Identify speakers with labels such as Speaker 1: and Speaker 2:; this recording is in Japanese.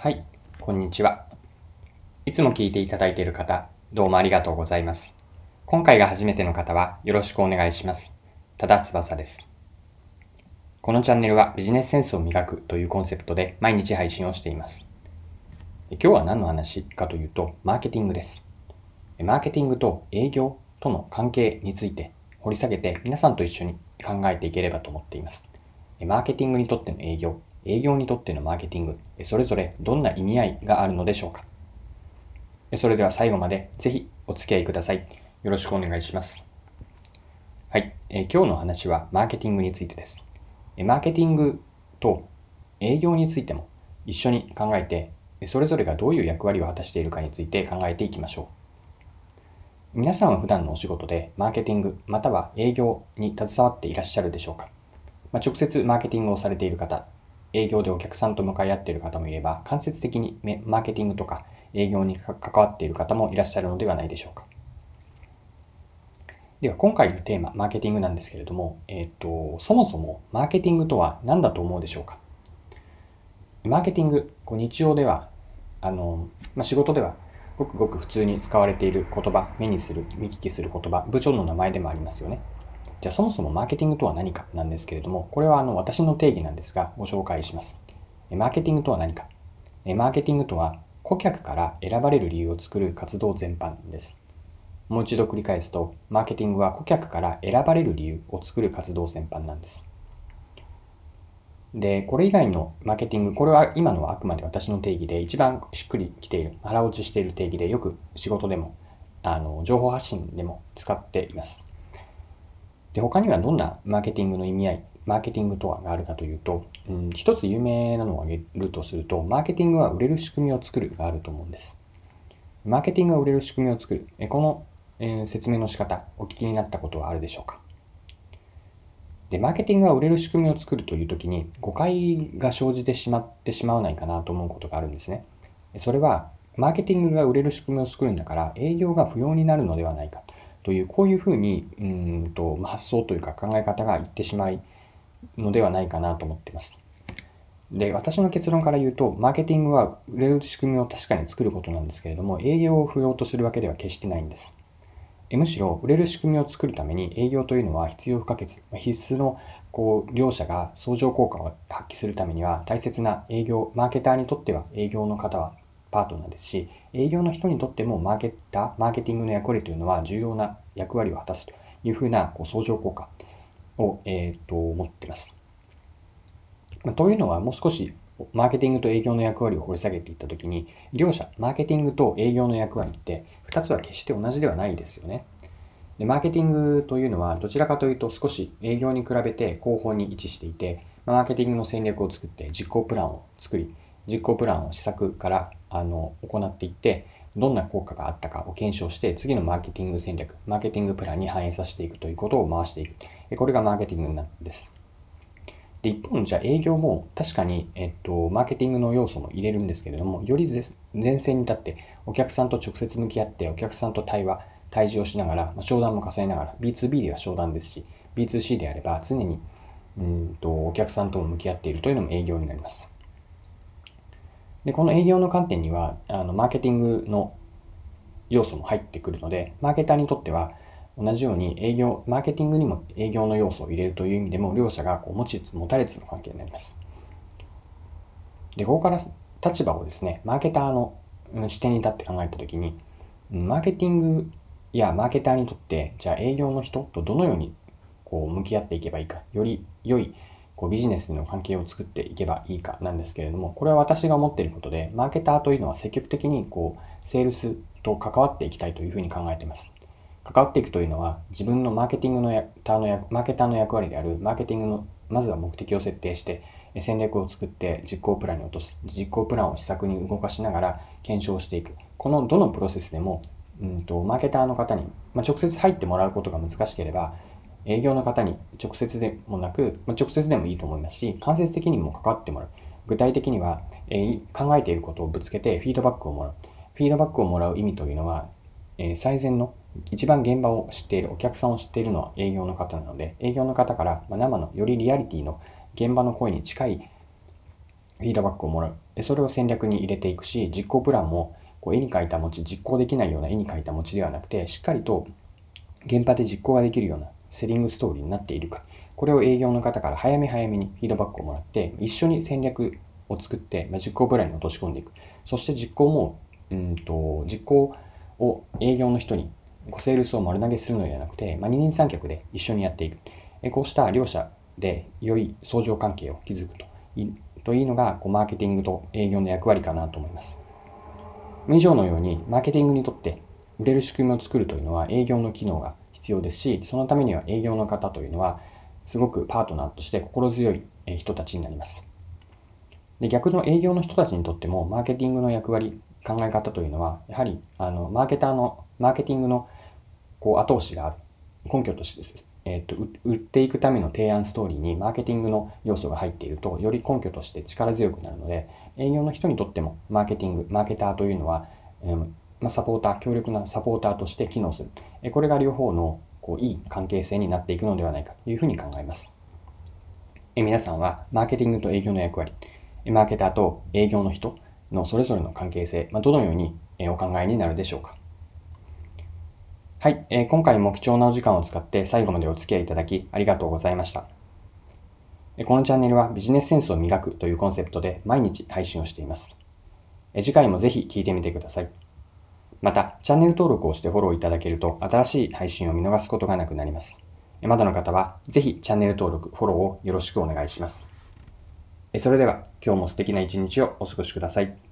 Speaker 1: はい、こんにちは。いつも聞いていただいている方、どうもありがとうございます。今回が初めての方はよろしくお願いします。ただ翼です。このチャンネルはビジネスセンスを磨くというコンセプトで毎日配信をしています。今日は何の話かというと、マーケティングです。マーケティングと営業との関係について掘り下げて皆さんと一緒に考えていければと思っています。マーケティングにとっての営業、営業にとってのマーケティング、それぞれどんな意味合いがあるのでしょうか？それでは最後までぜひお付き合いください。よろしくお願いします。はい、え今日の話はマーケティングについてです。マーケティングと営業についても一緒に考えて、それぞれがどういう役割を果たしているかについて考えていきましょう。皆さんは普段のお仕事でマーケティングまたは営業に携わっていらっしゃるでしょうか、まあ、直接マーケティングをされている方営業でお客さんと向かい合っている方もいれば、間接的にマーケティングとか営業に関わっている方もいらっしゃるのではないでしょうか。では、今回のテーマ、マーケティングなんですけれども、えっ、ー、と、そもそもマーケティングとは何だと思うでしょうか？マーケティング、こう日常では、あの、まあ、仕事では、ごくごく普通に使われている言葉、目にする、見聞きする言葉、部長の名前でもありますよね。じゃあそもそもマーケティングとは何かなんですけれども、これはあの私の定義なんですが、ご紹介します。マーケティングとは何か？マーケティングとは顧客から選ばれる理由を作る活動全般です。もう一度繰り返すと、マーケティングは顧客から選ばれる理由を作る活動全般なんです。で、これ以外のマーケティング、これは今のはあくまで私の定義で一番しっくりきている、腹落ちしている定義でよく仕事でも、あの情報発信でも使っています。で、他にはどんなマーケティングの意味合い、マーケティングとはがあるかというと、うん、一つ有名なのを挙げるとすると、マーケティングは売れる仕組みを作るがあると思うんです。マーケティングは売れる仕組みを作る。この、え、説明の仕方、お聞きになったことはあるでしょうか？で、マーケティングは売れる仕組みを作るというときに誤解が生じてしまってしまわないかなと思うことがあるんですね。それは、マーケティングが売れる仕組みを作るんだから営業が不要になるのではないか。とという、こういうふうに、うんと、発想というか考え方がいってしまいのではないかなと思っています。で、私の結論から言うと、マーケティングは売れる仕組みを確かに作ることなんですけれども、営業を不要とするわけでは決してないんです。むしろ、売れる仕組みを作るために営業というのは必要不可欠、必須のこう両者が相乗効果を発揮するためには大切な営業、マーケターにとっては営業の方はパートナーですし、営業の人にとってもマーケター、マーケティングの役割というのは重要な役割を果たすというふうなこう相乗効果を、えー、と持っています。ま、というのはもう少しマーケティングと営業の役割を掘り下げていったときに、両者、マーケティングと営業の役割って2つは決して同じではないですよね。でマーケティングというのはどちらかというと少し営業に比べて後方に位置していて、マーケティングの戦略を作って実行プランを作り、実行プランを施策からあの行っていって、どんな効果があったかを検証して、次のマーケティング戦略、マーケティングプランに反映させていくということを回していく。これがマーケティングなんです。で、一方のじゃあ営業も確かに、えっと、マーケティングの要素も入れるんですけれども、より前線に立ってお客さんと直接向き合ってお客さんと対話、対峙をしながら、まあ、商談も重ねながら、B2B では商談ですし、B2C であれば常にうんとお客さんとも向き合っているというのも営業になります。で、この営業の観点には、あのマーケティングの要素も入ってくるので、マーケターにとっては同じように営業、マーケティングにも営業の要素を入れるという意味でも、両者がこう持ちつ持たれつの関係になります。で、ここから立場をですね、マーケターの視点に立って考えたときに、マーケティングやマーケターにとって、じゃあ営業の人とどのようにこう向き合っていけばいいか、より良いこうビジネスの関係を作っていけばいいかなんですけれども、これは私が思っていることで、マーケターというのは積極的にこうセールスと関わっていきたいというふうに考えています。関わっていくというのは、自分のマーケティングのやターのマーケターの役割であるマーケティングのまずは目的を設定して、戦略を作って実行プランに落とす。実行プランを施策に動かしながら検証していく。このどのプロセスでも、うんと、マーケターの方に、まあ、直接入ってもらうことが難しければ、営業の方に直接でもなく、まあ、直接でもいいと思いますし、間接的にも関わってもらう。具体的には、えー、考えていることをぶつけてフィードバックをもらう。フィードバックをもらう意味というのは、えー、最善の一番現場を知っている、お客さんを知っているのは営業の方なので、営業の方から、ま、生のよりリアリティの現場の声に近いフィードバックをもらう、それを戦略に入れていくし、実行プランもこう絵に描いた餅、実行できないような絵に描いた餅ではなくて、しっかりと現場で実行ができるようなセリングストーリーになっているか、これを営業の方から早め早めにフィードバックをもらって、一緒に戦略を作って、まあ、実行プランに落とし込んでいく。そして実行も、うんと、実行を営業の人に、セールスを丸投げするのではなくて、まあ、二人三脚で一緒にやっていく。こうした両者で良い相乗関係を築くといいといいのがこうマーケティングと営業の役割かなと思います。以上のようにマーケティングにとって売れる仕組みを作るというのは営業の機能が必要ですし、そのためには営業の方というのはすごくパートナーとして心強い人たちになります。で逆の営業の人たちにとってもマーケティングの役割、考え方というのはやはりあのマーケターのマーケティングのこう後押しがある根拠としてですえーと、売っていくための提案ストーリーにマーケティングの要素が入っているとより根拠として力強くなるので営業の人にとってもマーケティングマーケターというのは、えー、まあ、サポーター強力なサポーターとして機能する、えこれが両方のこういい関係性になっていくのではないかというふうに考えます、え皆さんはマーケティングと営業の役割マーケターと営業の人のそれぞれの関係性、まあ、どのようにお考えになるでしょうかはい、え、今回も貴重なお時間を使って最後までお付き合いいただきありがとうございました。このチャンネルはビジネスセンスを磨くというコンセプトで毎日配信をしています。次回もぜひ聞いてみてください。また、チャンネル登録をしてフォローいただけると新しい配信を見逃すことがなくなります。まだの方はぜひチャンネル登録、フォローをよろしくお願いします。それでは今日も素敵な一日をお過ごしください。